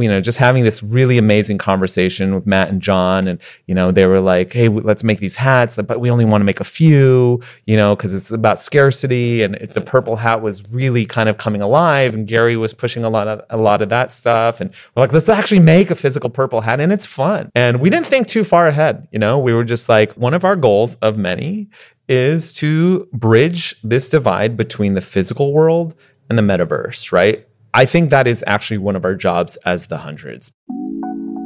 you know, just having this really amazing conversation with Matt and John. And, you know, they were like, hey, let's make these hats, but we only want to make a few, you know, because it's about scarcity. And the purple hat was really kind of coming alive. And Gary was pushing a lot of, a lot of that stuff. And we're like, let's actually make a physical purple hat. And it's fun. And we didn't think too far ahead. You know, we were just like, one of our goals of many is to bridge this divide between the physical world and the metaverse, right? I think that is actually one of our jobs as the hundreds.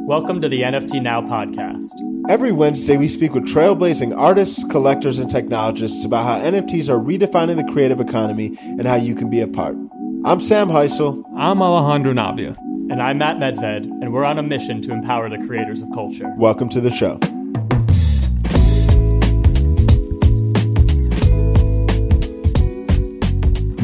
Welcome to the NFT Now podcast. Every Wednesday, we speak with trailblazing artists, collectors, and technologists about how NFTs are redefining the creative economy and how you can be a part. I'm Sam Hysell. I'm Alejandro Navia. And I'm Matt Medved, and we're on a mission to empower the creators of culture. Welcome to the show.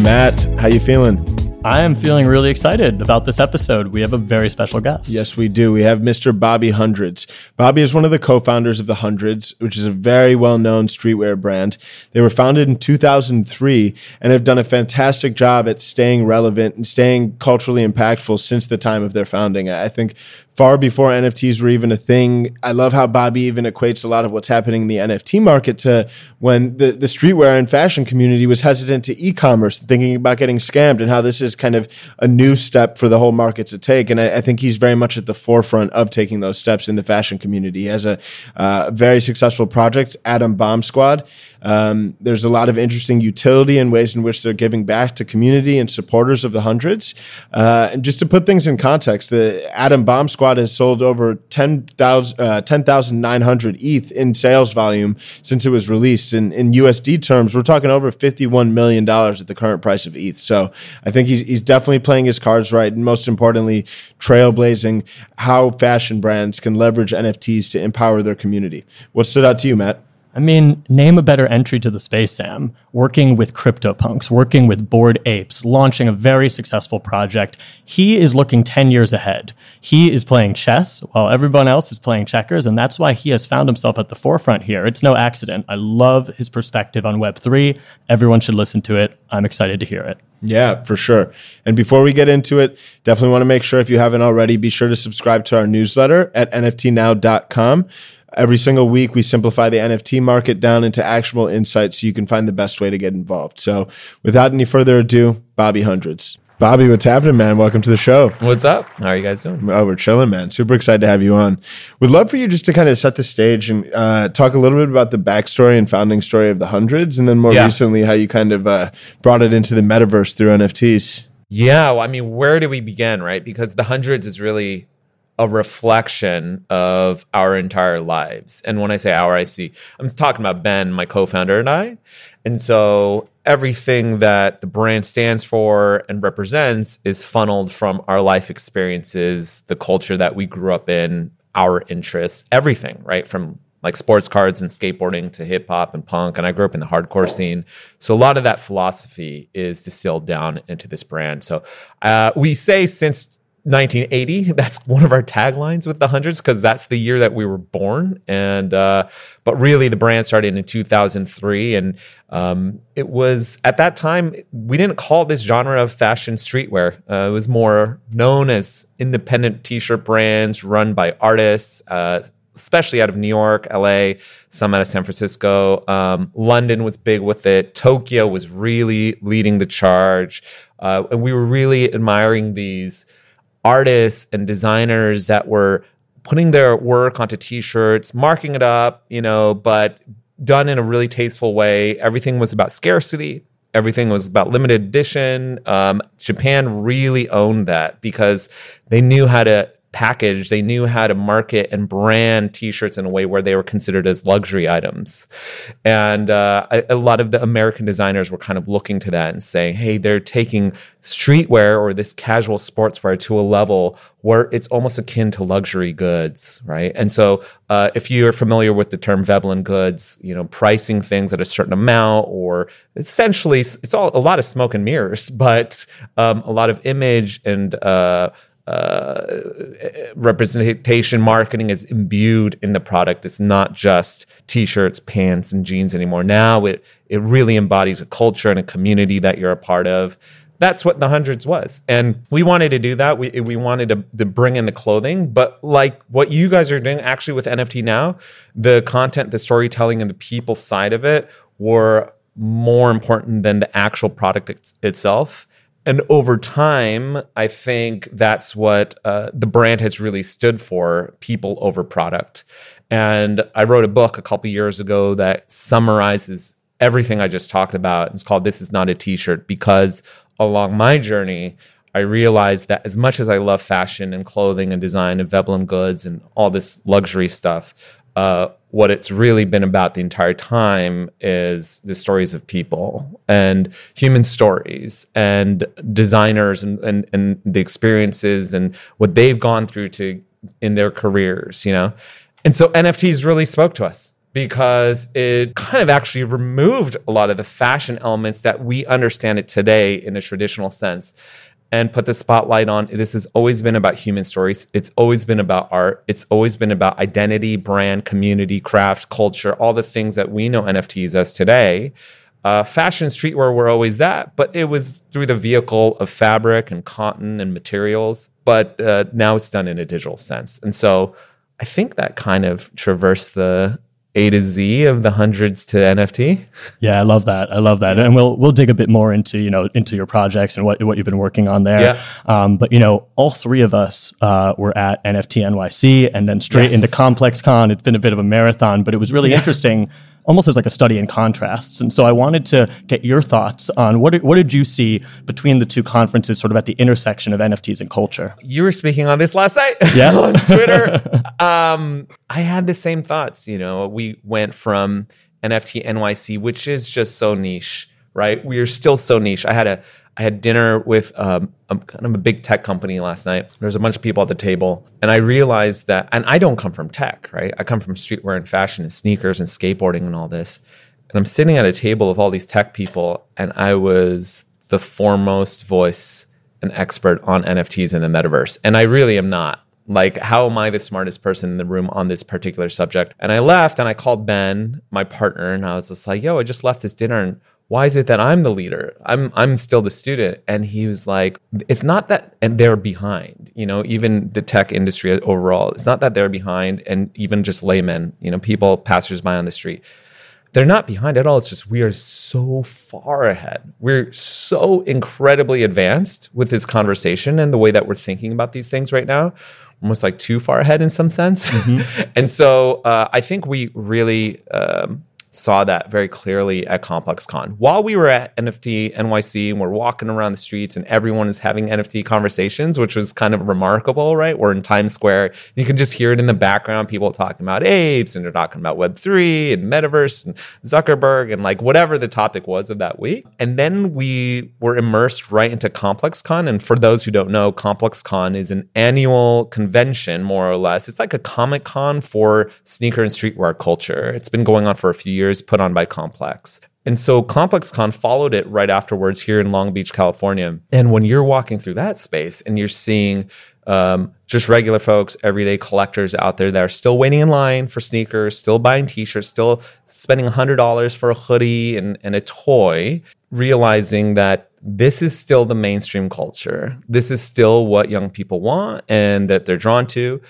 Matt, how you feeling? I am feeling really excited about this episode. We have a very special guest. Yes, we do. We have Mr. Bobby Hundreds. Bobby is one of the co-founders of the Hundreds, which is a very well-known streetwear brand. They were founded in 2003 and have done a fantastic job at staying relevant and staying culturally impactful since the time of their founding. I think far before NFTs were even a thing. I love how Bobby even equates a lot of what's happening in the NFT market to when the, the streetwear and fashion community was hesitant to e-commerce, thinking about getting scammed, and how this is kind of a new step for the whole market to take. And I, I think he's very much at the forefront of taking those steps in the fashion community. He has a uh, very successful project, Adam Bomb Squad. Um, there's a lot of interesting utility and ways in which they're giving back to community and supporters of the hundreds. Uh, and just to put things in context, the Adam Bomb Squad has sold over 10,900 uh, 10, ETH in sales volume since it was released. In, in USD terms, we're talking over $51 million at the current price of ETH. So I think he's, he's definitely playing his cards right. And most importantly, trailblazing how fashion brands can leverage NFTs to empower their community. What stood out to you, Matt? I mean, name a better entry to the space, Sam. Working with CryptoPunks, working with Bored Apes, launching a very successful project. He is looking 10 years ahead. He is playing chess while everyone else is playing checkers, and that's why he has found himself at the forefront here. It's no accident. I love his perspective on Web3. Everyone should listen to it. I'm excited to hear it. Yeah, for sure. And before we get into it, definitely want to make sure if you haven't already, be sure to subscribe to our newsletter at nftnow.com. Every single week, we simplify the NFT market down into actionable insights so you can find the best way to get involved. So, without any further ado, Bobby Hundreds. Bobby, what's happening, man? Welcome to the show. What's up? How are you guys doing? Oh, we're chilling, man. Super excited to have you on. We'd love for you just to kind of set the stage and uh, talk a little bit about the backstory and founding story of the Hundreds, and then more yeah. recently, how you kind of uh, brought it into the metaverse through NFTs. Yeah, well, I mean, where do we begin, right? Because the Hundreds is really a reflection of our entire lives. And when I say our, I see, I'm talking about Ben, my co founder, and I. And so everything that the brand stands for and represents is funneled from our life experiences, the culture that we grew up in, our interests, everything, right? From like sports cards and skateboarding to hip hop and punk. And I grew up in the hardcore scene. So a lot of that philosophy is distilled down into this brand. So uh, we say since 1980 that's one of our taglines with the hundreds because that's the year that we were born. And uh, but really the brand started in 2003 and um, it was at that time we didn't call this genre of fashion streetwear. Uh, it was more known as independent t-shirt brands run by artists uh, especially out of new york la some out of san francisco. Um, london was big with it. Tokyo was really leading the charge. Uh, and we were really admiring these artists and designers that were putting their work onto t-shirts, marking it up, you know, but done in a really tasteful way. Everything was about scarcity. Everything was about limited edition. Um, Japan really owned that because they knew how to package. They knew how to market and brand T-shirts in a way where they were considered as luxury items, and uh, a, a, lot of the American designers were kind of looking to that and saying, "Hey, they're taking streetwear or this casual sportswear to a level where it's almost akin to luxury goods, right?" And so, uh, if you're familiar with the term Veblen goods, you know, pricing things at a certain amount, or essentially, it's all a lot of smoke and mirrors, but um, a lot of image and uh, uh, representation marketing is imbued in the product. It's not just t-shirts, pants, and jeans anymore. Now it it really embodies a culture and a community that you're a part of. That's what the hundreds was. And we wanted to do that. We, we wanted to, to bring in the clothing. But like what you guys are doing actually with NFT now, the content, the storytelling, and the people side of it were more important than the actual product it- itself. And over time, I think that's what uh, the brand has really stood for people over product. And I wrote a book a couple years ago that summarizes everything I just talked about. It's called This Is Not a T shirt because along my journey, I realized that as much as I love fashion and clothing and design and Veblen goods and all this luxury stuff, uh, what it's really been about the entire time is the stories of people and human stories and designers and, and, and the experiences and what they've gone through to in their careers, you know? And so NFTs really spoke to us because it kind of actually removed a lot of the fashion elements that we understand it today in a traditional sense and put the spotlight on this has always been about human stories. It's always been about art. It's always been about identity brand community craft culture all the things that we know nfts as today. Uh, fashion streetwear were always that but it was through the vehicle of fabric and cotton and materials. But uh, now it's done in a digital sense. And so i think that kind of traversed the a to Z of the hundreds to NFT. Yeah, I love that. I love that, and we'll we'll dig a bit more into you know into your projects and what what you've been working on there. Yeah. Um, but you know, all three of us uh, were at NFT NYC and then straight Yes. into Complex Con. It's been a bit of a marathon, but it was really interesting. Almost as like a study in contrasts, and so I wanted to get your thoughts on what did, what did you see between the two conferences, sort of at the intersection of NFTs and culture. You were speaking on this last night Yeah. on Twitter. um, I had the same thoughts. You know, we went from NFT NYC, which is just so niche, right? We are still so niche. I had a I had dinner with um, a, kind of a big tech company last night. There was a bunch of people at the table, and I realized that. And I don't come from tech, right? I come from streetwear and fashion and sneakers and skateboarding and all this. And I'm sitting at a table of all these tech people, and I was the foremost voice an expert on NFTs in the metaverse. And I really am not. Like, how am I the smartest person in the room on this particular subject? And I left and I called Ben, my partner, and I was just like, yo, I just left this dinner and why is it that I'm the leader? I'm I'm still the student. And he was like, it's not that and they're behind, you know, even the tech industry overall. It's not that they're behind and even just laymen, you know, people, passersby on the street they're not behind at all. It's just we are so far ahead. We're so incredibly advanced with this conversation and the way that we're thinking about these things right now, almost like too far ahead in some sense. and so uh, I think we really um, saw that very clearly at Complex Con. While we were at NFT NYC and we're walking around the streets and everyone is having NFT conversations, which was kind of remarkable, right? We're in Times Square. You can just hear it in the background, people talking about apes and they're talking about Web3 and Metaverse and Zuckerberg and like whatever the topic was of that week. And then we were immersed right into Complex Con. And for those who don't know, Complex Con is an annual convention, more or less. It's like a Comic Con for sneaker and streetwear culture. It's been going on for a few years, put on by Complex. And so ComplexCon followed it right afterwards here in Long Beach, California. And when you're walking through that space and you're seeing um, just regular folks, everyday collectors out there that are still waiting in line for sneakers, still buying t-shirts, still spending $100 for a hoodie and, and a toy, realizing that this is still the mainstream culture. This is still what young people want and that they're drawn to.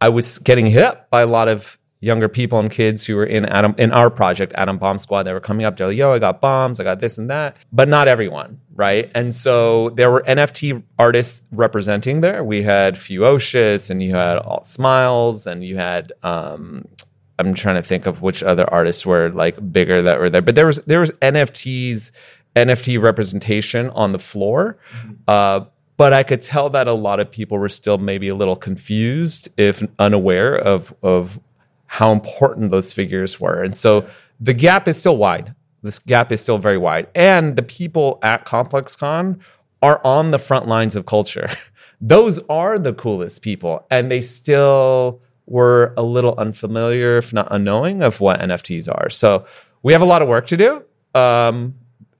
I was getting hit up by a lot of younger people and kids who were in Adam in our project, Adam Bomb Squad, that were coming up. They're like, yo, I got bombs, I got this and that. But not everyone, right? And so there were NFT artists representing there. We had Fewocious and you had All Smiles and you had um I'm trying to think of which other artists were like bigger that were there. But there was there was NFTs, NFT representation on the floor. Uh but I could tell that a lot of people were still maybe a little confused, if unaware of of how important those figures were. And so the gap is still wide. This gap is still very wide. And the people at ComplexCon are on the front lines of culture. Those are the coolest people. And they still were a little unfamiliar, if not unknowing, of what NFTs are. So we have a lot of work to do. Um,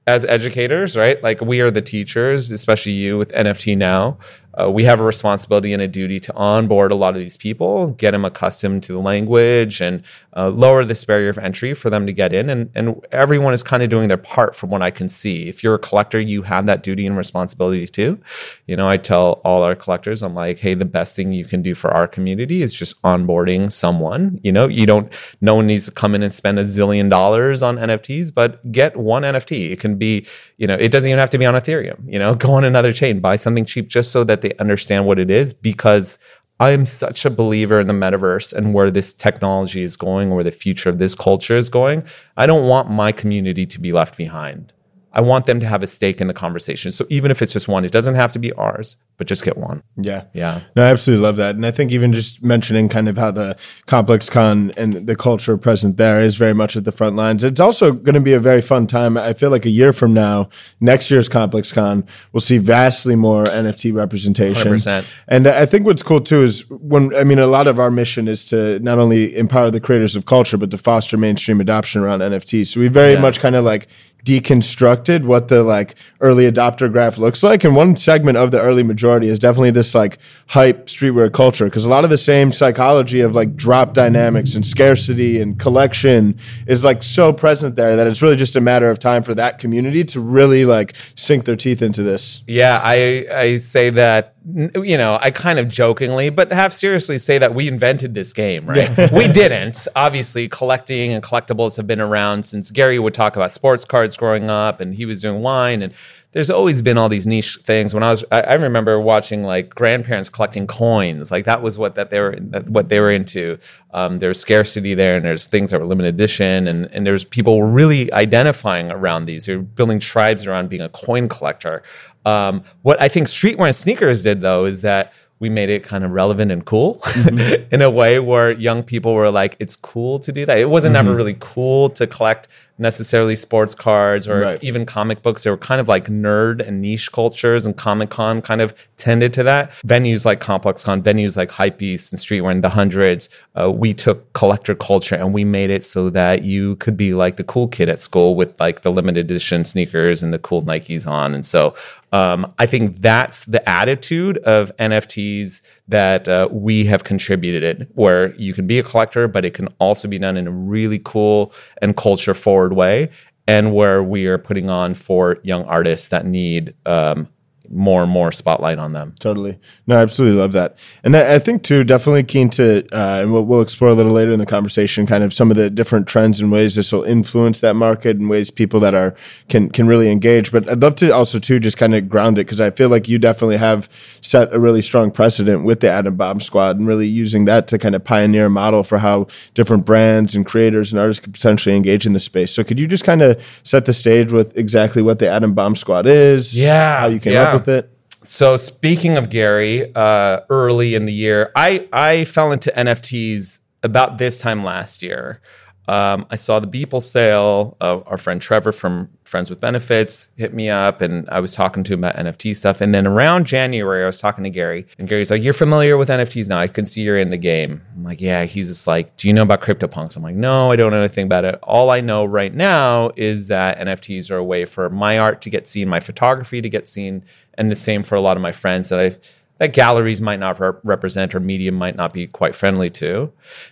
as educators, right? Like we are the teachers, especially you with NFT now. Uh, we have a responsibility and a duty to onboard a lot of these people, get them accustomed to the language, and uh, lower this barrier of entry for them to get in. And, and everyone is kind of doing their part from what I can see. If you're a collector, you have that duty and responsibility too. You know, I tell all our collectors, I'm like, hey, the best thing you can do for our community is just onboarding someone. You know, you don't, no one needs to come in and spend a zillion dollars on NFTs, but get one NFT. It can be, you know, it doesn't even have to be on Ethereum. You know, go on another chain, buy something cheap just so that they understand what it is because I'm such a believer in the metaverse and where this technology is going, where the future of this culture is going. I don't want my community to be left behind. I want them to have a stake in the conversation. So even if it's just one, it doesn't have to be ours, but just get one. Yeah. Yeah. No, I absolutely love that. And I think even just mentioning kind of how the Complex Con and the culture present there is very much at the front lines. It's also going to be a very fun time. I feel like a year from now, next year's Complex Con, we'll see vastly more NFT representation. 100%. And I think what's cool too is when, I mean, a lot of our mission is to not only empower the creators of culture, but to foster mainstream adoption around NFTs. So we very Yeah. much kind of like deconstructed what the like early adopter graph looks like. And one segment of the early majority is definitely this like hype streetwear culture because a lot of the same psychology of like drop dynamics and scarcity and collection is like so present there that it's really just a matter of time for that community to really like sink their teeth into this. Yeah, I I say that you know I kind of jokingly, but half seriously say that we invented this game, right? we didn't. Obviously, collecting and collectibles have been around since Gary would talk about sports cards growing up, and he was doing wine and. There's always been all these niche things. When I was, I, I remember watching like grandparents collecting coins. Like that was what that they were, what they were into. Um, there's scarcity there, and there's things that were limited edition, and and there's people really identifying around these. They're building tribes around being a coin collector. Um, what I think streetwear and sneakers did though is that we made it kind of relevant and cool in a way where young people were like, it's cool to do that. It wasn't ever really cool to collect necessarily sports cards or Right. even comic books. They were kind of like nerd and niche cultures, and Comic Con kind of tended to that. Venues like Complex Con, venues like Hypebeast and Streetwear in the hundreds, uh, we took collector culture and we made it so that you could be like the cool kid at school with like the limited edition sneakers and the cool Nikes on. And so um, I think that's the attitude of NFTs that uh, we have contributed it, where you can be a collector, but it can also be done in a really cool and culture forward way, and where we are putting on for young artists that need um, more and more spotlight on them. Totally. No, I absolutely love that. And I, I think too, definitely keen to, uh, and we'll, we'll explore a little later in the conversation, kind of some of the different trends and ways this will influence that market and ways people that are, can, can really engage. But I'd love to also too, just kind of ground it because I feel like you definitely have set a really strong precedent with the Adam Bomb Squad and really using that to kind of pioneer a model for how different brands and creators and artists could potentially engage in the space. So could you just kind of set the stage with exactly what the Adam Bomb Squad is? Yeah, How you came yeah. up with it? So speaking of Gary, uh, early in the year, I I fell into NFTs about this time last year. Um, I saw the Beeple sale. Uh, our friend Trevor from Friends with Benefits hit me up, and I was talking to him about NFT stuff. And then around January, I was talking to Gary, and Gary's like, "You're familiar with NFTs now? I can see you're in the game." I'm like, "Yeah." He's just like, "Do you know about CryptoPunks?" I'm like, "No, I don't know anything about it. All I know right now is that NFTs are a way for my art to get seen, my photography to get seen, and the same for a lot of my friends that I." That galleries might not rep- represent or media might not be quite friendly to.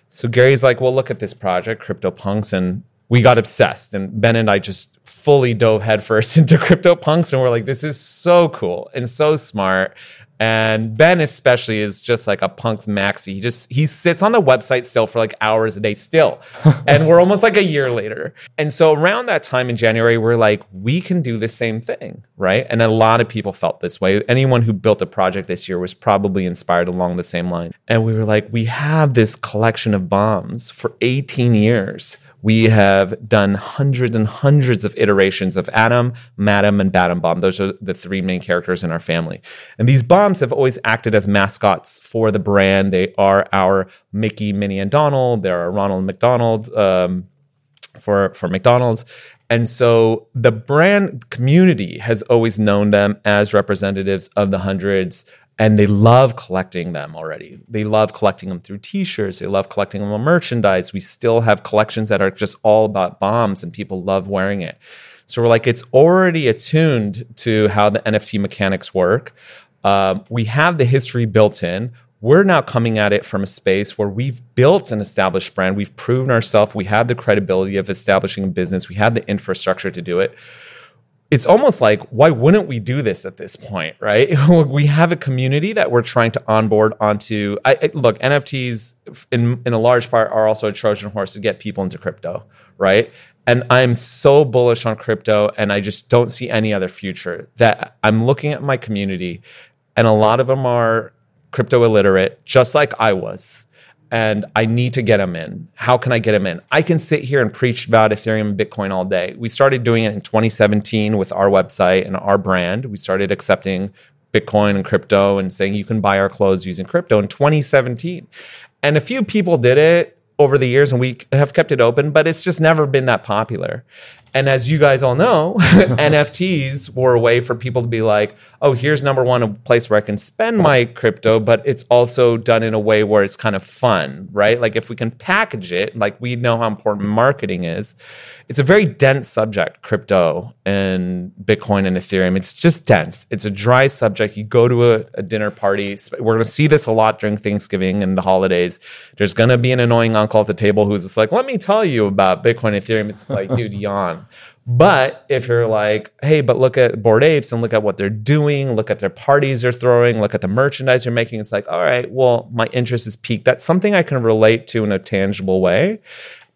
So Gary's like, well, look at this project, CryptoPunks, and we got obsessed. And Ben and I just fully dove headfirst into CryptoPunks, and we're like, this is so cool and so smart. And Ben especially is just like a punks maxi. He just he sits on the website still for like hours a day still. and we're almost like a year later. And so around that time in January, we're like, we can do the same thing, right? And a lot of people felt this way. Anyone who built a project this year was probably inspired along the same line. And we were like, we have this collection of bombs for 18 years. We have done hundreds and hundreds of iterations of Adam, Madam, and Batum Bomb. Those are the three main characters in our family. And these bombs have always acted as mascots for the brand. They are our Mickey, Minnie, and Donald. They're our Ronald McDonald um, for, for McDonald's. And so the brand community has always known them as representatives of the hundreds and they love collecting them already. They love collecting them through t-shirts. They love collecting them on merchandise. We still have collections that are just all about bombs and people love wearing it. So we're like, it's already attuned to how the NFT mechanics work. Um, we have the history built in. We're now coming at it from a space where we've built an established brand. We've proven ourselves. We have the credibility of establishing a business. We have the infrastructure to do it it's almost like why wouldn't we do this at this point right? We have a community that we're trying to onboard onto. I, I, look nfts in, in a large part are also a trojan horse to get people into crypto right? And i'm so bullish on crypto and i just don't see any other future that i'm looking at my community and a lot of them are crypto illiterate just like i was and I need to get them in. How can I get them in? I can sit here and preach about Ethereum and Bitcoin all day. We started doing it in 2017 with our website and our brand. We started accepting Bitcoin and crypto and saying you can buy our clothes using crypto in 2017. And a few people did it over the years and we have kept it open, but it's just never been that popular. And as you guys all know, NFTs were a way for people to be like, oh, here's number one, a place where I can spend my crypto, but it's also done in a way where it's kind of fun, right? Like if we can package it, like we know how important marketing is. It's a very dense subject, crypto and Bitcoin and Ethereum. It's just dense. It's a dry subject. You go to a, a dinner party. We're going to see this a lot during Thanksgiving and the holidays. There's going to be an annoying uncle at the table who's just like, let me tell you about Bitcoin, Ethereum. It's just like, dude, yawn. But if you're like, hey, but look at Bored Apes and look at what they're doing, look at their parties they're throwing, look at the merchandise they're making, it's like, all right, well, my interest is piqued. That's something I can relate to in a tangible way.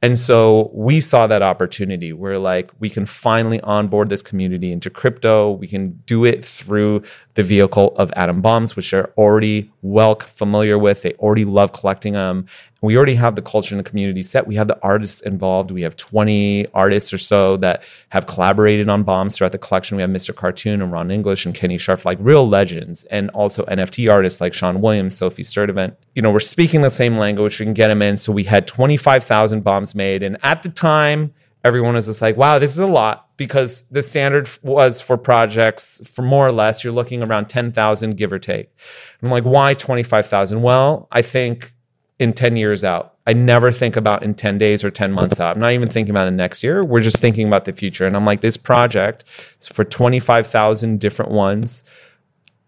And so we saw that opportunity where like we can finally onboard this community into crypto. We can do it through the vehicle of Adam Bombs, which they're already well familiar with. They already love collecting them we already have the culture and the community set. We have the artists involved. We have 20 artists or so that have collaborated on bombs throughout the collection. We have Mr. Cartoon and Ron English and Kenny Scharf, like real legends, and also NFT artists like Sean Williams, Sophie Sturdivant. You know, we're speaking the same language. We can get them in. So we had 25,000 bombs made. And at the time, everyone was just like, wow, this is a lot because the standard was for projects for more or less, you're looking around 10,000, give or take. I'm like, why 25,000? Well, I think in 10 years out. I never think about in 10 days or 10 months out. I'm not even thinking about the next year. We're just thinking about the future. And I'm like, this project is for 25,000 different ones.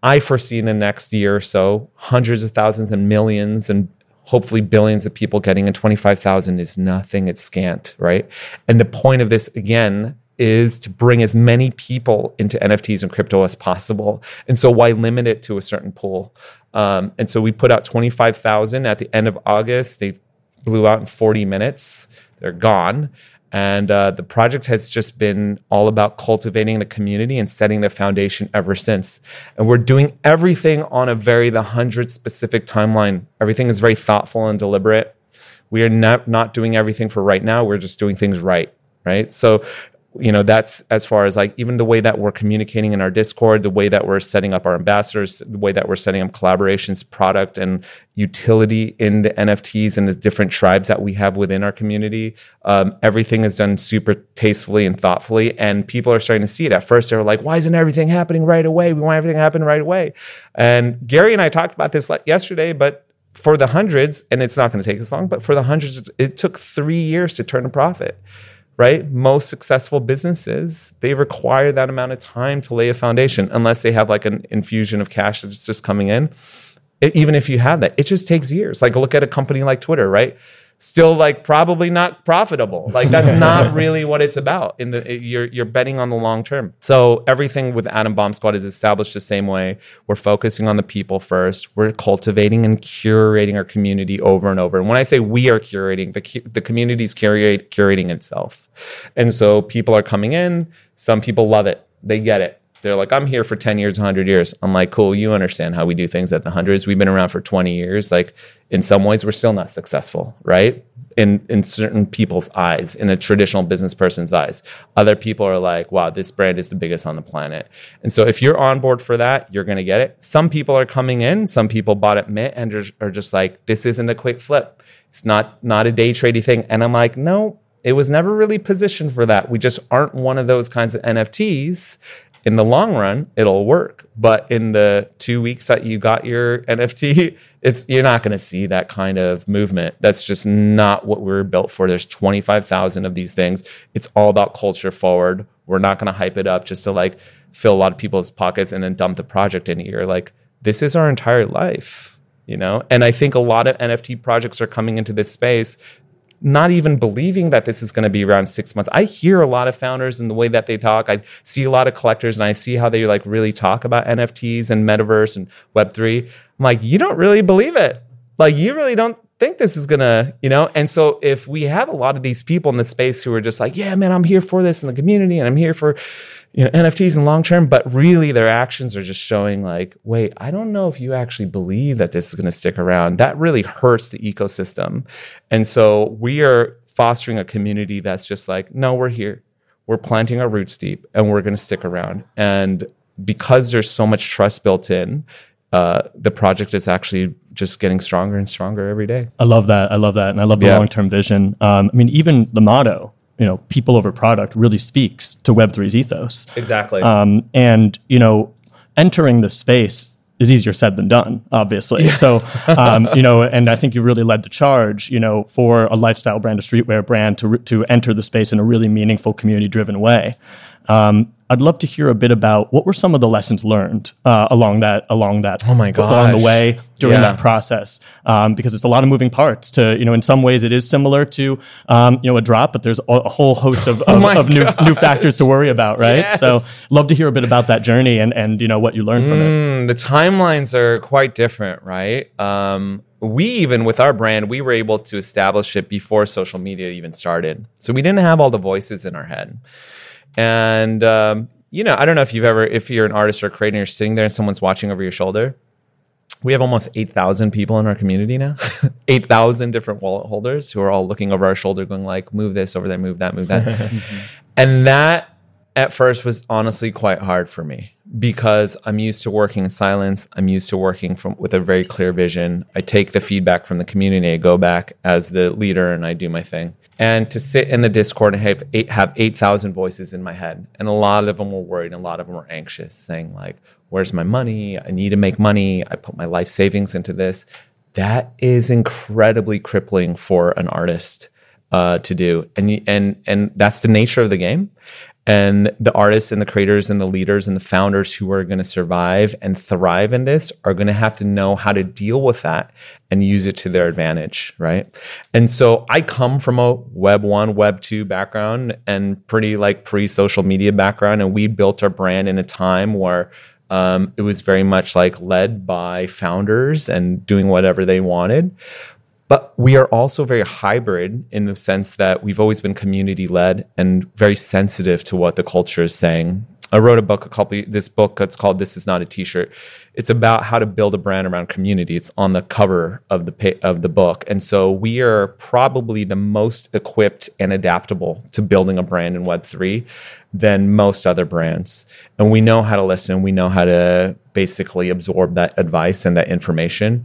I foresee in the next year or so hundreds of thousands and millions and hopefully billions of people getting in 25,000 is nothing. It's scant, right? And the point of this, again, is to bring as many people into NFTs and crypto as possible. And so, why limit it to a certain pool? Um, and so, we put out 25,000 at the end of August. They blew out in 40 minutes, they're gone. And uh, the project has just been all about cultivating the community and setting the foundation ever since. And we're doing everything on a very, the 100 specific timeline. Everything is very thoughtful and deliberate. We are not, not doing everything for right now. We're just doing things right right? So you know that's as far as like even the way that we're communicating in our discord the way that we're setting up our ambassadors the way that we're setting up collaborations product and utility in the nfts and the different tribes that we have within our community um, everything is done super tastefully and thoughtfully and people are starting to see it. At first they're like why isn't everything happening right away? We want everything to happen right away. And gary and i talked about this yesterday but for the hundreds and it's not going to take as long but for the hundreds it took three years to turn a profit right? Most successful businesses, they require that amount of time to lay a foundation unless they have like an infusion of cash that's just coming in. It, even if you have that, it just takes years. Like look at a company like Twitter, right? Still like probably not profitable. Like that's not really what it's about. In the you're you're betting on the long term. So everything with Adam Bomb Squad is established the same way. We're focusing on the people first. We're cultivating and curating our community over and over. And when I say we are curating, the the community's curate, curating itself. And so people are coming in. Some people love it. They get it. They're like, I'm here for 10 years, 100 years. I'm like, cool, you understand how we do things at the hundreds. We've been around for 20 years. Like, in some ways, we're still not successful, right? In, in certain people's eyes, in a traditional business person's eyes. Other people are like, wow, this brand is the biggest on the planet. And so, if you're on board for that, you're going to get it. Some people are coming in, some people bought at Mint and are just like, this isn't a quick flip. It's not, not a day trading thing. And I'm like, no, it was never really positioned for that. We just aren't one of those kinds of NFTs in the long run it'll work. But in the two weeks that you got your nft it's you're not going to see that kind of movement. That's just not what we are built for. There's 25000 of these things. It's all about culture forward. We're not going to hype it up just to like fill a lot of people's pockets and then dump the project in year like this is our entire life, you know? And I think a lot of NFT projects are coming into this space not even believing that this is going to be around six months. I hear a lot of founders and the way that they talk. I see a lot of collectors and I see how they like really talk about NFTs and metaverse and Web3. I'm like, you don't really believe it. Like, you really don't think this is gonna, you know? And so if we have a lot of these people in the space who are just like, yeah, man, I'm here for this in the community and I'm here for, you know, NFTs in long term, but really their actions are just showing like, wait, I don't know if you actually believe that this is gonna stick around. That really hurts the ecosystem. And so we are fostering a community that's just like, no, we're here. We're planting our roots deep and we're gonna stick around. And because there's so much trust built in, uh, the project is actually just getting stronger and stronger every day. I love that. I love that, and I love the Yeah. long term vision. Um, I mean, even the motto, you know, people over product, really speaks to Web 3's ethos. Exactly. Um, and you know, entering the space is easier said than done, obviously. So, um, you know, and I think you really led the charge, you know, for a lifestyle brand, a streetwear brand, to to enter the space in a really meaningful, community driven way. Um, I'd love to hear a bit about what were some of the lessons learned uh, along that along that Oh my along the way during Yeah. that process um, because it's a lot of moving parts to you know in some ways it is similar to um, you know a drop but there's a, whole host of, of, Oh of new, new factors to worry about right Yes. so love to hear a bit about that journey and and you know what you learned from it Mm, the timelines are quite different, right? Um, we even with our brand, we were able to establish it before social media even started. So we didn't have all the voices in our head. And um, you know, I don't know if you've ever, if you're an artist or a creator, and you're sitting there and someone's watching over your shoulder. We have almost 8,000 people in our community now. 8,000 different wallet holders who are all looking over our shoulder going like, move this over there, move that, move that. and that at first was honestly quite hard for me because I'm used to working in silence. I'm used to working from with a very clear vision. I take the feedback from the community, I go back as the leader and I do my thing. And to sit in the Discord and have eight have eight thousand voices in my head, and a lot of them were worried, and a lot of them were anxious, saying like, "Where's my money? I need to make money. I put my life savings into this." That is incredibly crippling for an artist uh, to do, and and and that's the nature of the game. And the artists and the creators and the leaders and the founders who are going to survive and thrive in this are going to have to know how to deal with that and use it to their advantage, right? And so I come from a web 1, web 2 background and pretty like pre-social media background and we built our brand in a time where um, it was very much like led by founders and doing whatever they wanted. But we are also very hybrid in the sense that we've always been community led and very sensitive to what the culture is saying. I wrote a book a couple this book it's called This Is Not a T-shirt. It's about how to build a brand around community. It's on the cover of the of the book. And so we are probably the most equipped and adaptable to building a brand in web3 than most other brands. And we know how to listen, we know how to basically absorb that advice and that information.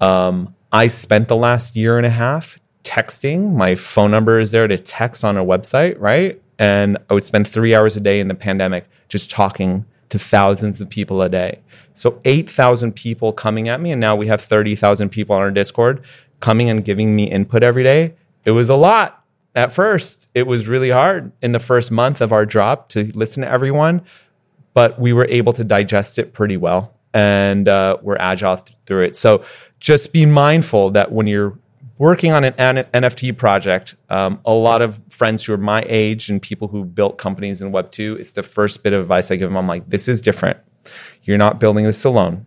Um, I spent the last year and a half texting. My phone number is there to text on a website, right? And I would spend three hours a day in the pandemic just talking to thousands of people a day. So 8,000 people coming at me, and now we have 30,000 people on our Discord coming and giving me input every day. It was a lot at first. It was really hard in the first month of our drop to listen to everyone but we were able to digest it pretty well and uh, we're agile th- through it. So just be mindful that when you're working on an NFT project, um, a lot of friends who are my age and people who built companies in Web2, it's the first bit of advice I give them. I'm like, this is different. You're not building this alone.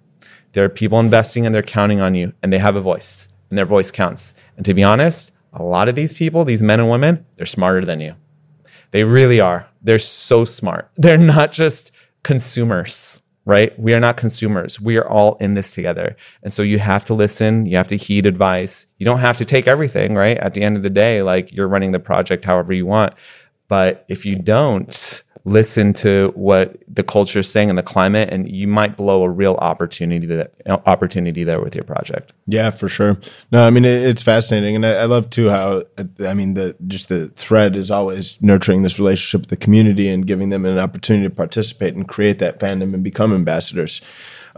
There are people investing and they're counting on you and they have a voice and their voice counts. And to be honest, a lot of these people, these men and women, they're smarter than you. They really are. They're so smart. They're not just consumers, right? We are not consumers. We are all in this together. And so you have to listen, you have to heed advice. You don't have to take everything, right? At the end of the day, like you're running the project however you want. But if you don't listen to what the culture is saying and the climate, and you might blow a real opportunity that opportunity there with your project. Yeah, for sure. No, I mean it, it's fascinating, and I, I love too how I mean the just the thread is always nurturing this relationship with the community and giving them an opportunity to participate and create that fandom and become ambassadors.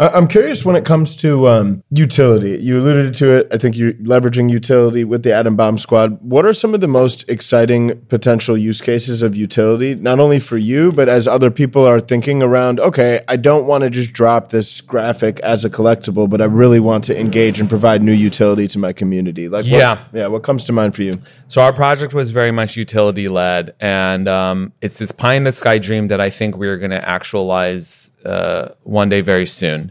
I'm curious when it comes to um, utility. You alluded to it. I think you're leveraging utility with the Adam Bomb Squad. What are some of the most exciting potential use cases of utility, not only for you, but as other people are thinking around, okay, I don't want to just drop this graphic as a collectible, but I really want to engage and provide new utility to my community? Like, what- Yeah. yeah, what comes to mind for you? So our project was very much utility led, and um, it's this pie in the sky dream that I think we're going to actualize uh, one day very soon.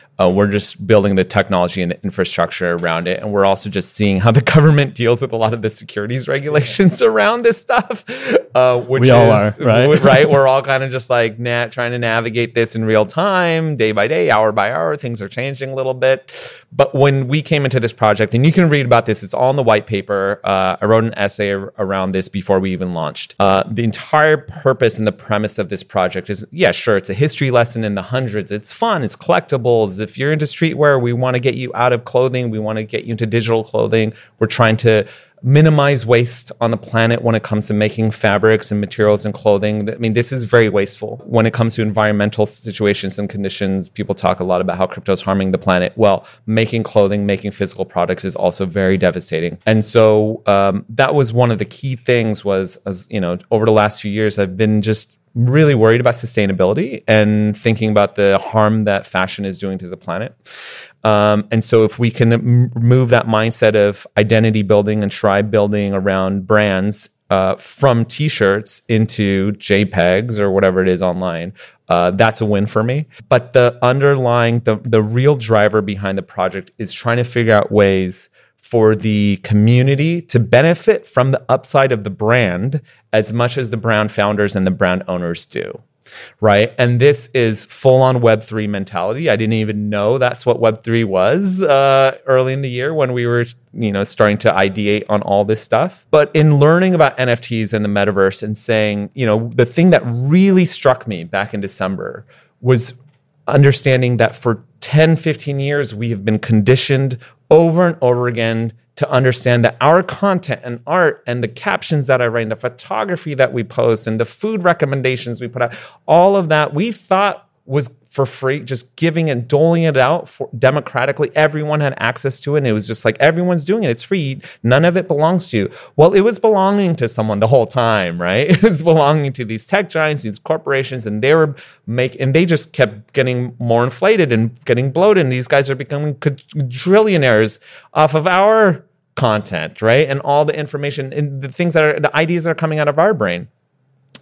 Uh, we're just building the technology and the infrastructure around it, and we're also just seeing how the government deals with a lot of the securities regulations around this stuff. Uh, which We is, all are, right? right. We're all kind of just like na- trying to navigate this in real time, day by day, hour by hour. Things are changing a little bit. But when we came into this project, and you can read about this, it's all in the white paper. Uh, I wrote an essay ar- around this before we even launched. Uh, the entire purpose and the premise of this project is yeah, sure, it's a history lesson in the hundreds. It's fun, it's collectibles. If you're into streetwear, we want to get you out of clothing, we want to get you into digital clothing. We're trying to minimize waste on the planet when it comes to making fabrics and materials and clothing. I mean, this is very wasteful. When it comes to environmental situations and conditions, people talk a lot about how crypto is harming the planet. Well, making clothing, making physical products is also very devastating. And so um, that was one of the key things was, as you know, over the last few years, I've been just really worried about sustainability and thinking about the harm that fashion is doing to the planet. Um, and so, if we can m- move that mindset of identity building and tribe building around brands uh, from t-shirts into JPEGs or whatever it is online, uh, that's a win for me. But the underlying, the the real driver behind the project is trying to figure out ways for the community to benefit from the upside of the brand as much as the brand founders and the brand owners do. Right. And this is full on Web3 mentality. I didn't even know that's what Web3 was uh, early in the year when we were, you know, starting to ideate on all this stuff. But in learning about NFTs and the metaverse and saying, you know, the thing that really struck me back in December was understanding that for 10, 15 years, we have been conditioned over and over again to understand that our content and art and the captions that I write and the photography that we post and the food recommendations we put out, all of that we thought was for free, just giving and doling it out for democratically. Everyone had access to it. And it was just like everyone's doing it. It's free. None of it belongs to you. Well, it was belonging to someone the whole time, right? It was belonging to these tech giants, these corporations, and they were make and they just kept getting more inflated and getting bloated. And these guys are becoming quadrillionaires off of our content, right? And all the information and the things that are the ideas that are coming out of our brain.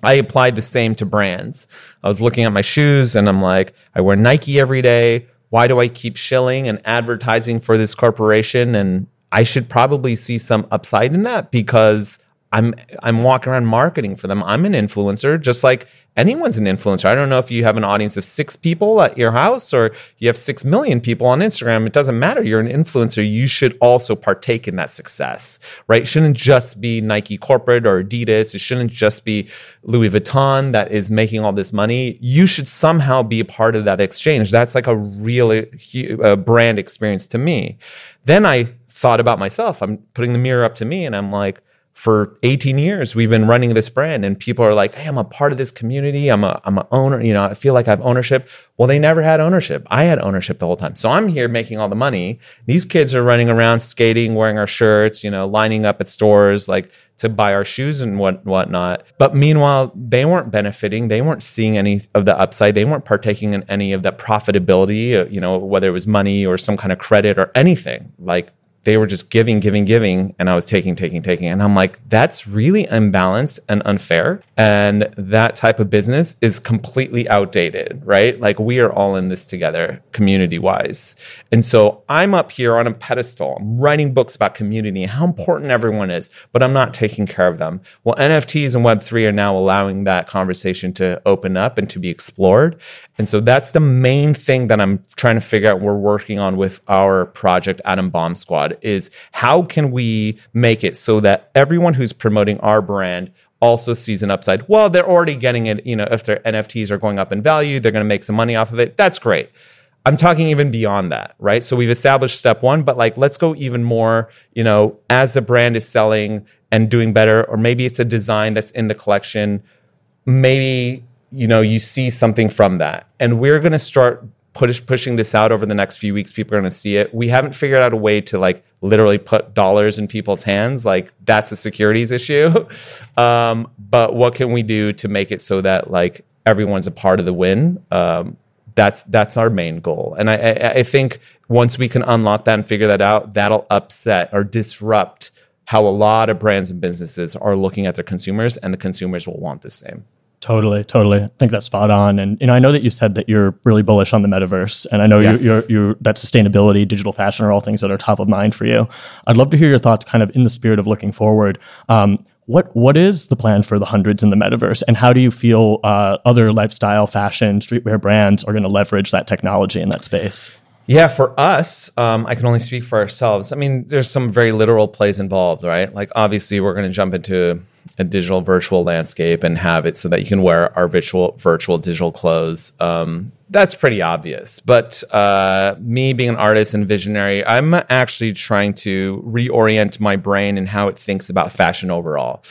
I applied the same to brands. I was looking at my shoes and I'm like, I wear Nike every day. Why do I keep shilling and advertising for this corporation? And I should probably see some upside in that because I'm I'm walking around marketing for them. I'm an influencer, just like anyone's an influencer. I don't know if you have an audience of six people at your house or you have six million people on Instagram. It doesn't matter. You're an influencer. You should also partake in that success, right? It shouldn't just be Nike corporate or Adidas. It shouldn't just be Louis Vuitton that is making all this money. You should somehow be a part of that exchange. That's like a real uh, brand experience to me. Then I thought about myself. I'm putting the mirror up to me and I'm like, for 18 years we've been running this brand and people are like hey i'm a part of this community. I'm a i'm an owner you know i feel like i have ownership. Well they never had ownership. I had ownership the whole time. So i'm here making all the money. These kids are running around skating wearing our shirts you know lining up at stores like to buy our shoes and what whatnot. But meanwhile they weren't benefiting. They weren't seeing any of the upside. They weren't partaking in any of the profitability uh, you know whether it was money or some kind of credit or anything. Like they were just giving, giving, giving, and I was taking, taking, taking. And I'm like, that's really unbalanced and unfair. And that type of business is completely outdated, right? Like we are all in this together, community wise. And so I'm up here on a pedestal, I'm writing books about community and how important everyone is, but I'm not taking care of them. Well, NFTs and Web3 are now allowing that conversation to open up and to be explored. And so that's the main thing that I'm trying to figure out we're working on with our project Adam Bomb Squad is how can we make it so that everyone who's promoting our brand also sees an upside. Well, they're already getting it, you know, if their NFTs are going up in value, they're going to make some money off of it. That's great. I'm talking even beyond that, right? So we've established step 1, but like let's go even more, you know, as the brand is selling and doing better or maybe it's a design that's in the collection, maybe you know you see something from that and we're going to start push, pushing this out over the next few weeks. People are going to see it. We haven't figured out a way to like literally put dollars in people's hands. Like that's a securities issue. um, but what can we do to make it so that like everyone's a part of the win? Um, that's that's our main goal. And I, I, I think once we can unlock that and figure that out, that'll upset or disrupt how a lot of brands and businesses are looking at their consumers, and the consumers will want the same. Totally, totally. I think that's spot on. And you know, I know that you said that you're really bullish on the metaverse, and I know Yes. you're, you're, you're that sustainability, digital fashion are all things that are top of mind for you. I'd love to hear your thoughts, kind of in the spirit of looking forward. Um, what what is the plan for the hundreds in the metaverse, and how do you feel uh, other lifestyle, fashion, streetwear brands are going to leverage that technology in that space? Yeah, for us, um, I can only speak for ourselves. I mean, there's some very literal plays involved, right? Like, obviously, we're going to jump into a digital virtual landscape and have it so that you can wear our virtual virtual digital clothes. Um, that's pretty obvious. But uh, me being an artist and visionary, I'm actually trying to reorient my brain and how it thinks about fashion overall.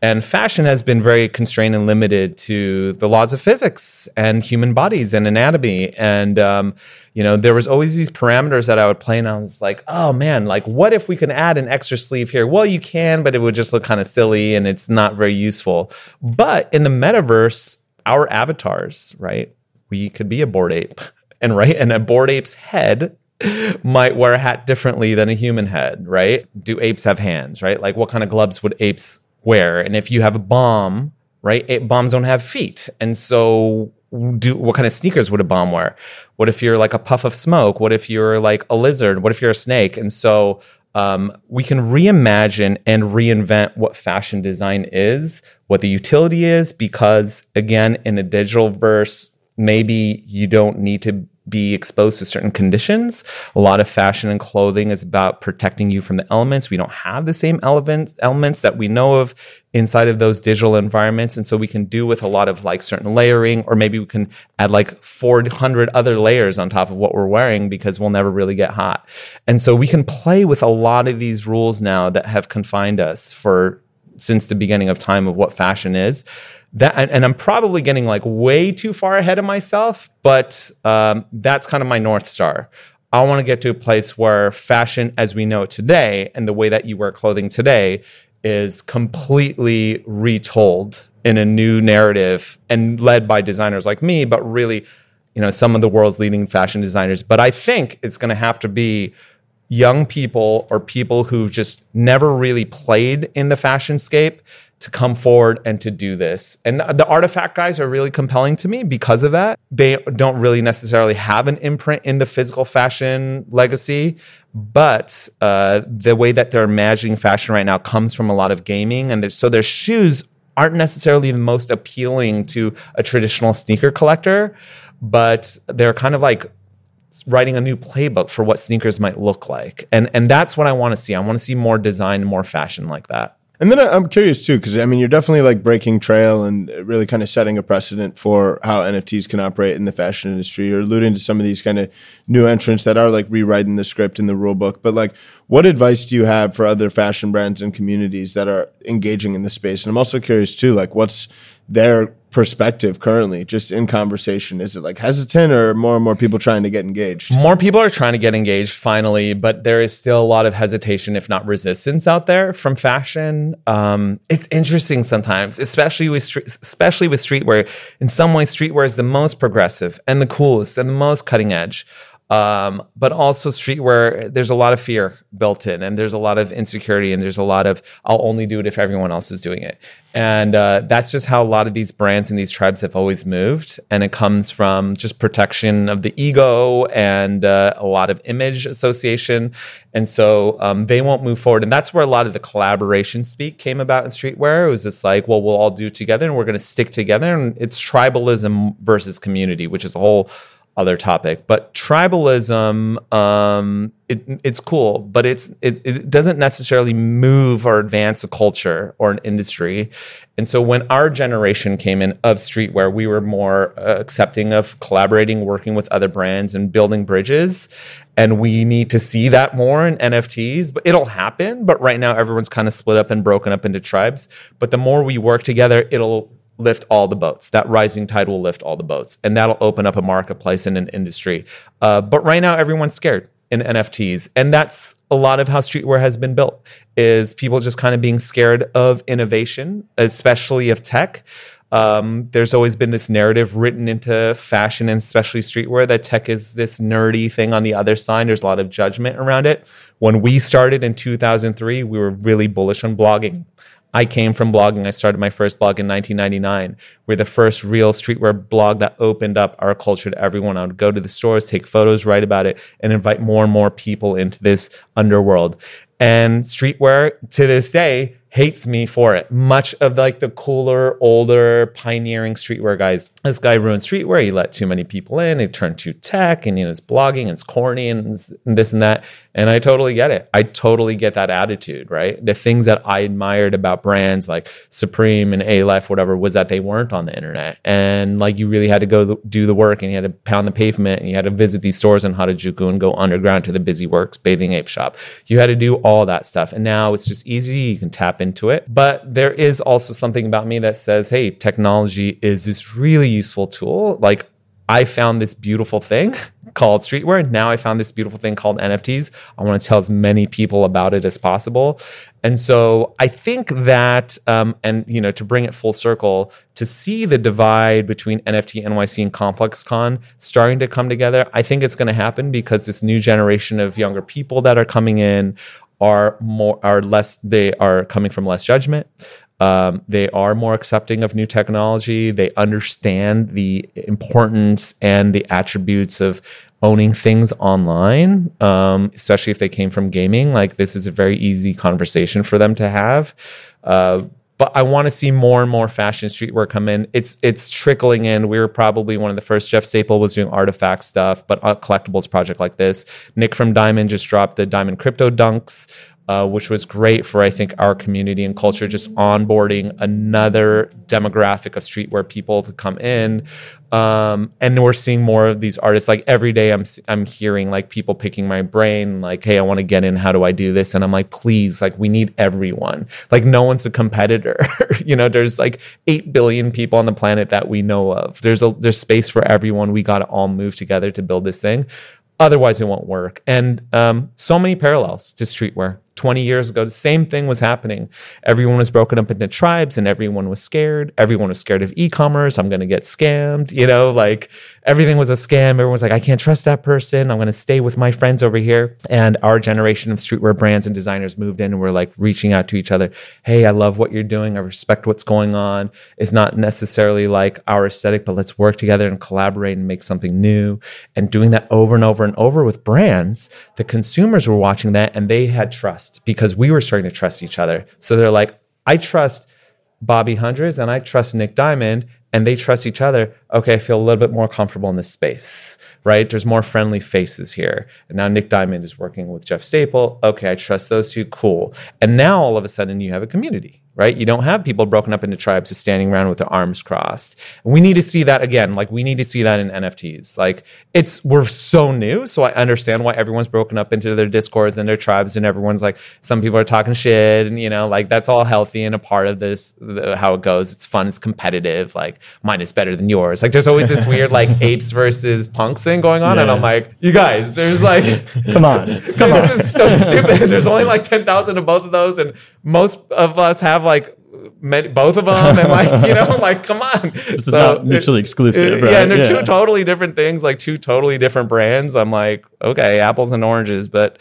And fashion has been very constrained and limited to the laws of physics and human bodies and anatomy. And, um, you know, there was always these parameters that I would play, and I was like, oh man, like what if we can add an extra sleeve here? Well, you can, but it would just look kind of silly and it's not very useful. But in the metaverse, our avatars, right? We could be a Bored Ape. And right, and a Bored Ape's head might wear a hat differently than a human head, right? Do apes have hands, right? Like what kind of gloves would apes wear? And if you have a bomb, right? Ape bombs don't have feet. And so do what kind of sneakers would a bomb wear? What if you're like a puff of smoke? What if you're like a lizard? What if you're a snake? And so um, we can reimagine and reinvent what fashion design is, what the utility is, because again, in the digital verse, maybe you don't need to be exposed to certain conditions. A lot of fashion and clothing is about protecting you from the elements. We don't have the same elements elements that we know of inside of those digital environments, and so we can do with a lot of like certain layering, or maybe we can add like 400 other layers on top of what we're wearing because we'll never really get hot. And so we can play with a lot of these rules now that have confined us for since the beginning of time of what fashion is that and, i'm probably getting like way too far ahead of myself but um, that's kind of my north star. I want to get to a place where fashion as we know it today and the way that you wear clothing today is completely retold in a new narrative and led by designers like me but really you know some of the world's leading fashion designers. But i think it's going to have to be young people or people who've just never really played in the fashion scape to come forward and to do this. And the artifact guys are really compelling to me because of that. They don't really necessarily have an imprint in the physical fashion legacy, but uh, the way that they're imagining fashion right now comes from a lot of gaming. And so their shoes aren't necessarily the most appealing to a traditional sneaker collector, but they're kind of like writing a new playbook for what sneakers might look like. And and that's what I want to see. I want to see more design, more fashion like that. And then I'm curious too, because I mean, you're definitely like breaking trail and really kind of setting a precedent for how NFTs can operate in the fashion industry. You're alluding to some of these kind of new entrants that are like rewriting the script in the rule book. But like, what advice do you have for other fashion brands and communities that are engaging in the space? And I'm also curious too, like, what's their perspective currently, just in conversation? Is it like hesitant or more and more people trying to get engaged? More people are trying to get engaged finally, but there is still a lot of hesitation, if not resistance, out there from fashion. Um, it's interesting sometimes, especially with street, especially with streetwear. In some ways, streetwear is the most progressive and the coolest and the most cutting edge. Um, but also streetwear, there's a lot of fear built in, and there's a lot of insecurity, and there's a lot of I'll only do it if everyone else is doing it, and uh, that's just how a lot of these brands and these tribes have always moved, and it comes from just protection of the ego and uh, a lot of image association, and so um, they won't move forward, and that's where a lot of the collaboration speak came about in streetwear. It was just like, well, we'll all do it together, and we're going to stick together, and it's tribalism versus community, which is a whole other topic. But tribalism, um, it, it's cool, but it's it, it doesn't necessarily move or advance a culture or an industry. And so when our generation came in of streetwear, we were more uh, accepting of collaborating, working with other brands, and building bridges. And we need to see that more in NFTs, but it'll happen. But right now, everyone's kind of split up and broken up into tribes. But the more we work together, it'll lift all the boats. That rising tide will lift all the boats, and that'll open up a marketplace and an industry. Uh, but right now, everyone's scared in NFTs, and that's a lot of how streetwear has been built. Is people just kind of being scared of innovation, especially of tech. Um, there's always been this narrative written into fashion and especially streetwear that tech is this nerdy thing on the other side. There's a lot of judgment around it. When we started in 2003, we were really bullish on blogging. I came from blogging. I started my first blog in 1999. We're the first real streetwear blog that opened up our culture to everyone. I would go to the stores, take photos, write about it, and invite more and more people into this underworld. And streetwear to this day hates me for it. Much of like the cooler, older, pioneering streetwear guys. This guy ruined streetwear. He let too many people in. He turned too tech, and you know, it's blogging, and it's corny, and, and this and that. And I totally get it. I totally get that attitude, right? The things that I admired about brands like Supreme and Alife, whatever, was that they weren't on the internet. And like you really had to go do the work and you had to pound the pavement and you had to visit these stores in Harajuku and go underground to the Busy Works bathing ape shop. You had to do all that stuff. And now it's just easy. You can tap into it. But there is also something about me that says, hey, technology is this really useful tool. Like I found this beautiful thing called streetwear. Now I found this beautiful thing called NFTs. I want to tell as many people about it as possible. And so I think that, um, and you know, to bring it full circle, to see the divide between NFT NYC and ComplexCon starting to come together, I think it's going to happen because this new generation of younger people that are coming in are more are less they are coming from less judgment um, they are more accepting of new technology. They understand the importance and the attributes of owning things online, um, especially if they came from gaming. Like this is a very easy conversation for them to have. Uh, but I want to see more and more fashion streetwear come in. It's it's trickling in. We were probably one of the first. Jeff Staple was doing artifact stuff, but a collectibles project like this. Nick from Diamond just dropped the Diamond Crypto Dunks uh, which was great for I think our community and culture, just onboarding another demographic of streetwear people to come in. Um, and we're seeing more of these artists. Like every day, I'm I'm hearing like people picking my brain, like, "Hey, I want to get in. How do I do this?" And I'm like, "Please, like, we need everyone. Like, no one's a competitor. you know, there's like eight billion people on the planet that we know of. There's a there's space for everyone. We got to all move together to build this thing. Otherwise, it won't work. And um, so many parallels to streetwear 20 years ago, the same thing was happening. Everyone was broken up into tribes and everyone was scared. Everyone was scared of e commerce. I'm going to get scammed. You know, like everything was a scam. Everyone was like, I can't trust that person. I'm going to stay with my friends over here. And our generation of streetwear brands and designers moved in and we're like reaching out to each other. Hey, I love what you're doing. I respect what's going on. It's not necessarily like our aesthetic, but let's work together and collaborate and make something new. And doing that over and over and over with brands, the consumers were watching that and they had trust because we were starting to trust each other. So they're like, I trust Bobby Hundreds and I trust Nick Diamond and they trust each other. Okay, I feel a little bit more comfortable in this space, right? There's more friendly faces here. And now Nick Diamond is working with Jeff Staple. Okay, I trust those two. Cool. And now all of a sudden you have a community right? You don't have people broken up into tribes just standing around with their arms crossed. And we need to see that again. Like we need to see that in NFTs. Like it's we're so new, so I understand why everyone's broken up into their discords and their tribes, and everyone's like some people are talking shit, and you know, like that's all healthy and a part of this the, how it goes. It's fun, it's competitive. Like mine is better than yours. Like there's always this weird like apes versus punks thing going on, yeah. and I'm like, you guys, there's like, come on, come this on. is so stupid. There's only like ten thousand of both of those, and most of us have like many, both of them and like you know like come on this so, is not mutually exclusive right? yeah and they're yeah. two totally different things like two totally different brands i'm like okay apples and oranges but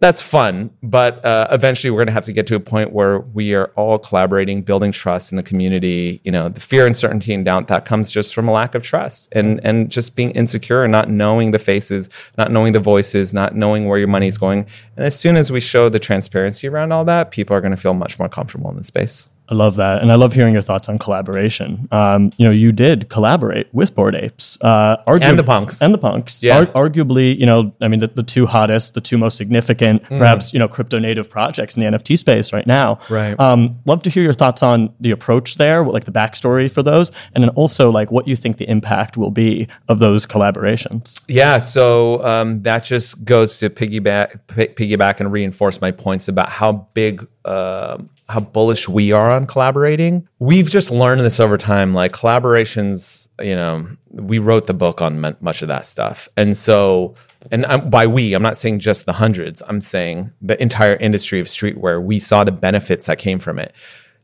that's fun but uh, eventually we're going to have to get to a point where we are all collaborating building trust in the community you know the fear uncertainty and doubt that comes just from a lack of trust and and just being insecure and not knowing the faces not knowing the voices not knowing where your money's going. And as soon as we show the transparency around all that people are going to feel much more comfortable in the space I love that, and I love hearing your thoughts on collaboration. Um, you know, you did collaborate with Bored Apes, uh, argu- and the Punks, and the Punks. Yeah, Ar- arguably, you know, I mean, the, the, two hottest, the two most significant, mm. perhaps, you know, crypto native projects in the NFT space right now. Right. Um, love to hear your thoughts on the approach there, like the backstory for those, and then also like what you think the impact will be of those collaborations. Yeah, so um, that just goes to piggyback, p- piggyback and reinforce my points about how big. Uh, how bullish we are on collaborating. We've just learned this over time. Like collaborations, you know, we wrote the book on much of that stuff. And so, and I'm, by we, I'm not saying just the hundreds, I'm saying the entire industry of streetwear, we saw the benefits that came from it.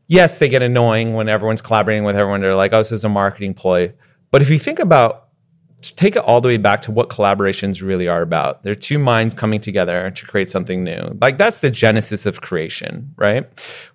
Yes, they get annoying when everyone's collaborating with everyone. They're like, oh, this is a marketing ploy. But if you think about take it all the way back to what collaborations really are about. They're two minds coming together to create something new. Like that's the genesis of creation, right?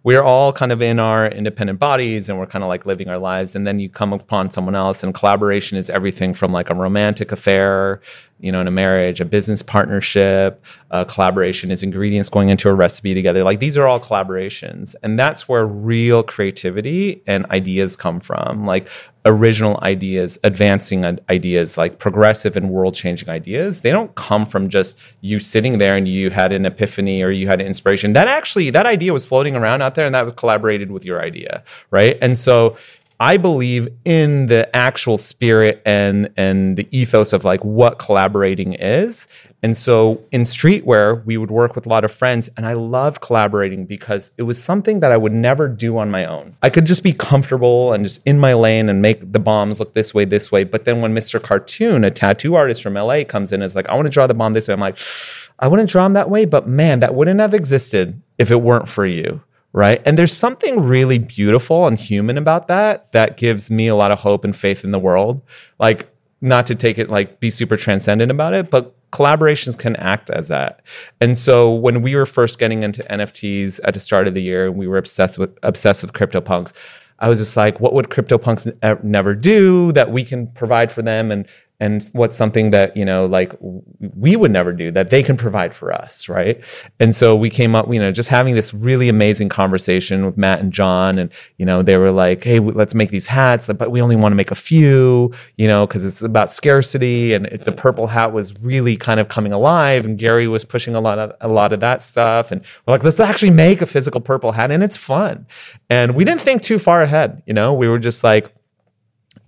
We're all kind of in our independent bodies and we're kind of like living our lives. And then you come upon someone else, and collaboration is everything from like a romantic affair you know, in a marriage, a business partnership, a collaboration is ingredients going into a recipe together. Like these are all collaborations. And that's where real creativity and ideas come from. Like original ideas, advancing ideas, like progressive and world changing ideas. They don't come from just you sitting there and you had an epiphany or you had an inspiration. That actually, that idea was floating around out there and that was collaborated with your idea. Right. And so I believe in the actual spirit and and the ethos of like what collaborating is. And so in streetwear, we would work with a lot of friends and I loved collaborating because it was something that I would never do on my own. I could just be comfortable and just in my lane and make the bombs look this way, this way. But then when Mr. Cartoon, a tattoo artist from LA, comes in is like, I want to draw the bomb this way, I'm like, I wouldn't draw him that way, but man, that wouldn't have existed if it weren't for you right? And there's something really beautiful and human about that that gives me a lot of hope and faith in the world. Like, not to take it like be super transcendent about it, but collaborations can act as that. And so when we were first getting into NFTs at the start of the year, and we were obsessed with obsessed with CryptoPunks. I was just like, what would CryptoPunks never do that we can provide for them? And and what's something that you know like we would never do that they can provide for us right? And so we came up you know just having this really amazing conversation with matt and john and you know they were like hey let's make these hats but we only want to make a few you know because it's about scarcity and the purple hat was really kind of coming alive and gary was pushing a lot of a lot of that stuff and we're like let's actually make a physical purple hat and it's fun. And we didn't think too far ahead you know? We were just like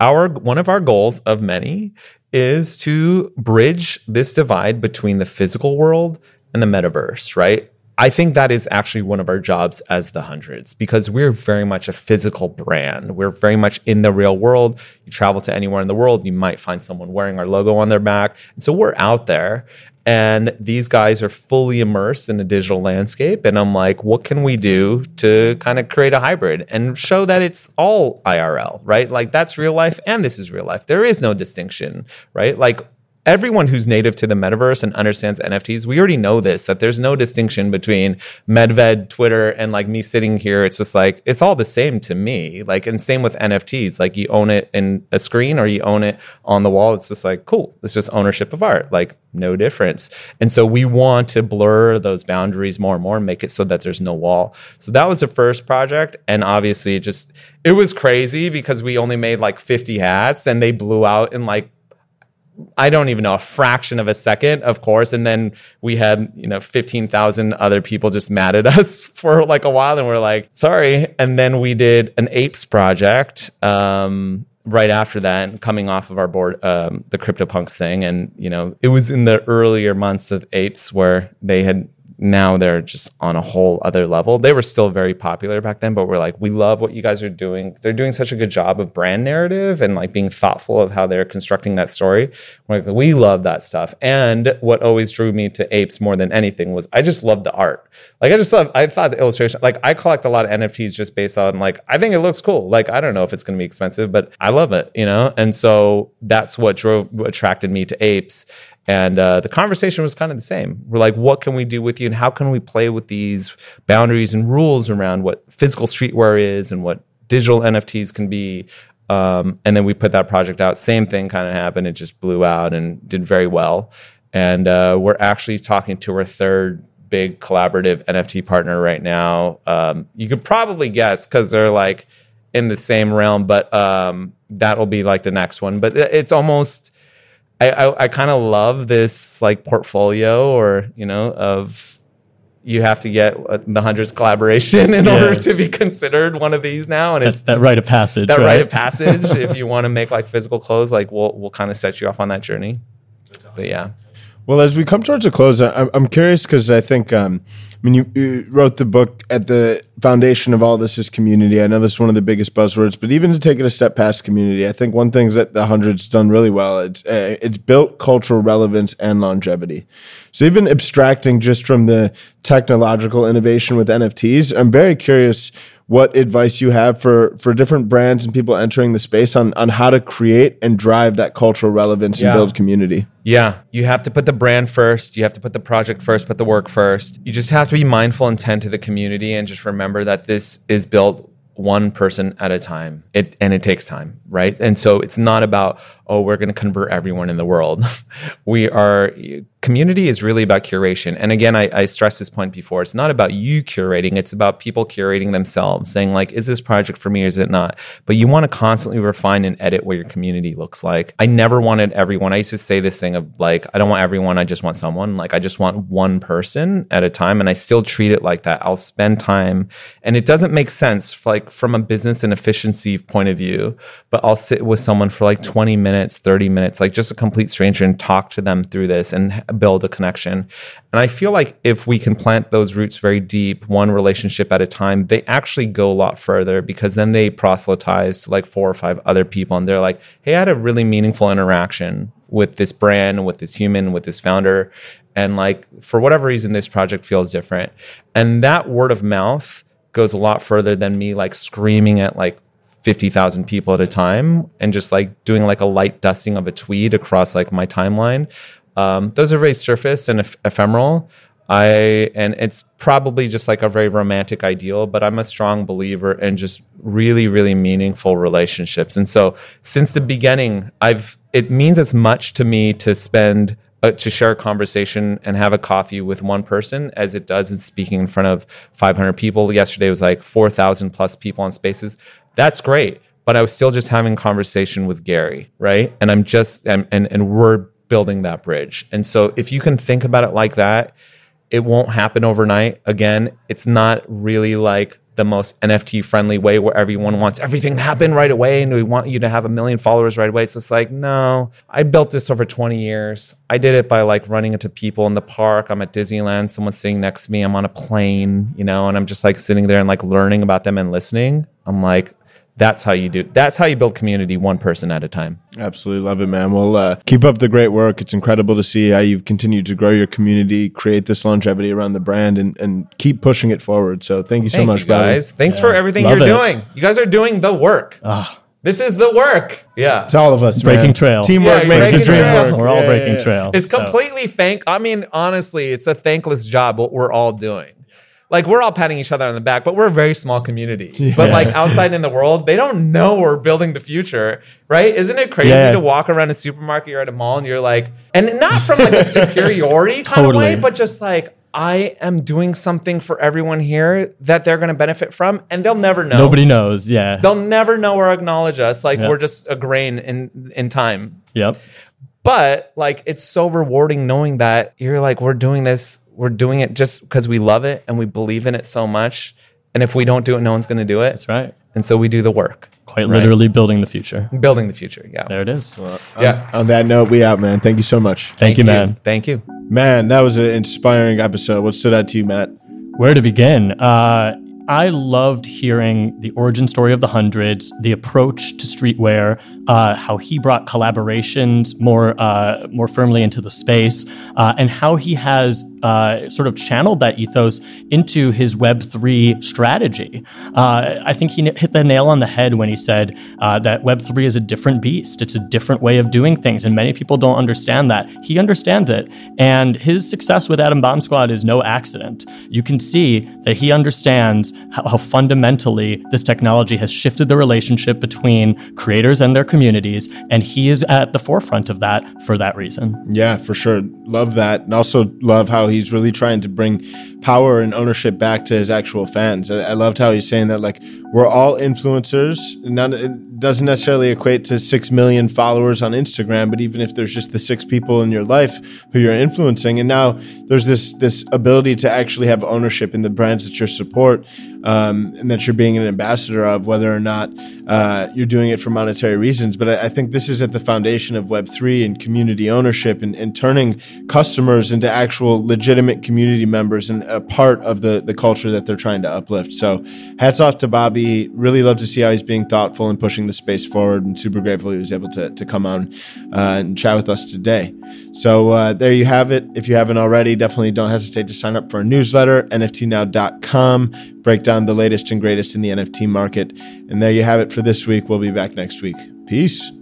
our one of our goals of many is to bridge this divide between the physical world and the metaverse, right? I think that is actually one of our jobs as the hundreds because we're very much a physical brand. We're very much in the real world. You travel to anywhere in the world, you might find someone wearing our logo on their back. And so we're out there. And these guys are fully immersed in the digital landscape. And I'm like, what can we do to kind of create a hybrid and show that it's all IRL, right? Like that's real life and this is real life. There is no distinction, right? Like everyone who's native to the metaverse and understands NFTs, we already know this that there's no distinction between Medved, Twitter, and like me sitting here. It's just like it's all the same to me. Like, and same with NFTs. Like, you own it in a screen or you own it on the wall. It's just like cool. It's just ownership of art. Like, no difference. And so we want to blur those boundaries more and more, and make it so that there's no wall. So that was the first project, and obviously, it just it was crazy because we only made like 50 hats, and they blew out in like I don't even know a fraction of a second, of course. And then we had, you know, 15,000 other people just mad at us for like a while. And we're like, sorry. And then we did an apes project um, right after that, and coming off of our board, um, the CryptoPunks thing. And, you know, it was in the earlier months of apes where they had now they're just on a whole other level. They were still very popular back then, but we're like, we love what you guys are doing. They're doing such a good job of brand narrative and like being thoughtful of how they're constructing that story. We're like, we love that stuff. And what always drew me to apes more than anything was I just love the art. Like I just love, I thought the illustration, like I collect a lot of NFTs just based on like, I think it looks cool. Like I don't know if it's going to be expensive, but I love it, you know? And so that's what drove, attracted me to apes. And uh, the conversation was kind of the same. We're like, what can we do with you? And how can we play with these boundaries and rules around what physical streetwear is and what digital NFTs can be? Um, and then we put that project out. Same thing kind of happened. It just blew out and did very well. And uh, we're actually talking to our third big collaborative NFT partner right now. Um, you could probably guess because they're like in the same realm, but um, that'll be like the next one. But it's almost I, I, I kind of love this like portfolio or you know of you have to get the hundreds collaboration in yeah. order to be considered one of these now, and That's, it's that rite of passage. That right? rite of passage. if you want to make like physical clothes, like we'll we'll kind of set you off on that journey. Awesome. But yeah. Well, as we come towards a close, I'm, I'm curious because I think, um, I mean, you, you, wrote the book at the foundation of all this is community. I know this is one of the biggest buzzwords, but even to take it a step past community, I think one thing that the hundreds done really well it's uh, it's built cultural relevance and longevity. So even abstracting just from the technological innovation with NFTs, I'm very curious what advice you have for for different brands and people entering the space on on how to create and drive that cultural relevance Yeah. and build community. Yeah, you have to put the brand first. You have to put the project first, put the work first. You just have to be mindful and tend to the community and just remember that this is built one person at a time. It and it takes time, right? And so it's not about oh, we're going to convert everyone in the world. we are community is really about curation. And again, I, I stressed this point before. It's not about you curating. It's about people curating themselves, saying like, is this project for me or is it not? But you want to constantly refine and edit what your community looks like. I never wanted everyone. I used to say this thing of like, I don't want everyone. I just want someone. Like, I just want one person at a time. And I still treat it like that. I'll spend time, and it doesn't make sense, like from a business and efficiency point of view. But I'll sit with someone for like 20 minutes, 30 minutes, like just a complete stranger, and talk to them through this and build a connection. And I feel like if we can plant those roots very deep, one relationship at a time, they actually go a lot further because then they proselytize to like four or five other people and they're like, hey, I had a really meaningful interaction with this brand, with this human, with this founder. And like, for whatever reason, this project feels different. And that word of mouth goes a lot further than me like screaming at like 50,000 people at a time and just like doing like a light dusting of a tweet across like my timeline. Um, those are very surface and eph- ephemeral. I and it's probably just like a very romantic ideal, but I'm a strong believer in just really, really meaningful relationships. And so since the beginning, I've it means as much to me to spend uh, to share a conversation and have a coffee with one person as it does in speaking in front of 500 people. Yesterday was like 4,000 plus people on spaces. That's great, but I was still just having conversation with Gary, right? And I'm just and and, and we're building that bridge. And so if you can think about it like that, it won't happen overnight. Again, it's not really like the most NFT friendly way where everyone wants everything to happen right away and we want you to have a million followers right away. So it's like, no, I built this over 20 years. I did it by like running into people in the park. I'm at Disneyland, someone's sitting next to me. I'm on a plane, you know, and I'm just like sitting there and like learning about them and listening. I'm like, that's how you do. That's how you build community, one person at a time. Absolutely love it, man. Well, uh, keep up the great work. It's incredible to see how you've continued to grow your community, create this longevity around the brand, and, and keep pushing it forward. So thank you so Thank much, you guys. Thanks for everything Love you're it. doing. You guys are doing the work. This is the work. Yeah. It's all of us. Breaking man. trail. Teamwork Yeah, makes the dream trail. work. We're all Yeah, breaking yeah, yeah. trail. It's So- completely thank. I mean, honestly, it's a thankless job. What we're all doing. Like we're all patting each other on the back, but we're a very small community. But like outside in the world, they don't know we're building the future, right? Isn't it crazy Yeah. to walk around a supermarket, you're at a mall, and you're like, and not from like a superiority kind of way, but just like I am doing something for everyone here that they're going to benefit from, and they'll never know. Nobody knows. Yeah. They'll never know or acknowledge us. Like Yeah. we're just a grain in in time. Yep. But like it's so rewarding knowing that you're like, we're doing this, we're doing it just because we love it and we believe in it so much. And if we don't do it, no one's gonna do it. That's right. And so we do the work. Quite Right. literally building the future. Building the future. Yeah. There it is. yeah. On that note, we out, man. Thank you so much. Thank, you, man. Thank you. Man, that was an inspiring episode. What stood out to you, Matt? Where to begin? Uh, I loved hearing the origin story of the hundreds, the approach to streetwear, uh, how he brought collaborations more uh, more firmly into the space, uh, and how he has uh, sort of channeled that ethos into his Web three strategy. Uh, I think he hit the nail on the head when he said uh, that Web three is a different beast. It's a different way of doing things, and many people don't understand that. He understands it, and his success with Adam Bomb Squad is no accident. You can see that he understands how, fundamentally this technology has shifted the relationship between creators and their communities, and he is at the forefront of that for that reason. Yeah, for sure. Love that. And also love how he's really trying to bring power and ownership back to his actual fans. I, I loved how he's saying that, like, we're all influencers. None, it doesn't necessarily equate to 6 million followers on Instagram, but even if there's just the six people in your life who you're influencing, and now there's this, this ability to actually have ownership in the brands that you support. Um, and that you're being an ambassador of, whether or not uh, you're doing it for monetary reasons. But I, I, think this is at the foundation of Web3 and community ownership and, and turning customers into actual legitimate community members and a part of the, the culture that they're trying to uplift. So hats off to Bobby. Really love to see how he's being thoughtful and pushing the space forward and super grateful he was able to, to come on uh, and chat with us today. So uh, there you have it. If you haven't already, definitely don't hesitate to sign up for our newsletter, nftnow.com. Break down the latest and greatest in the NFT market. And there you have it for this week. We'll be back next week. Peace.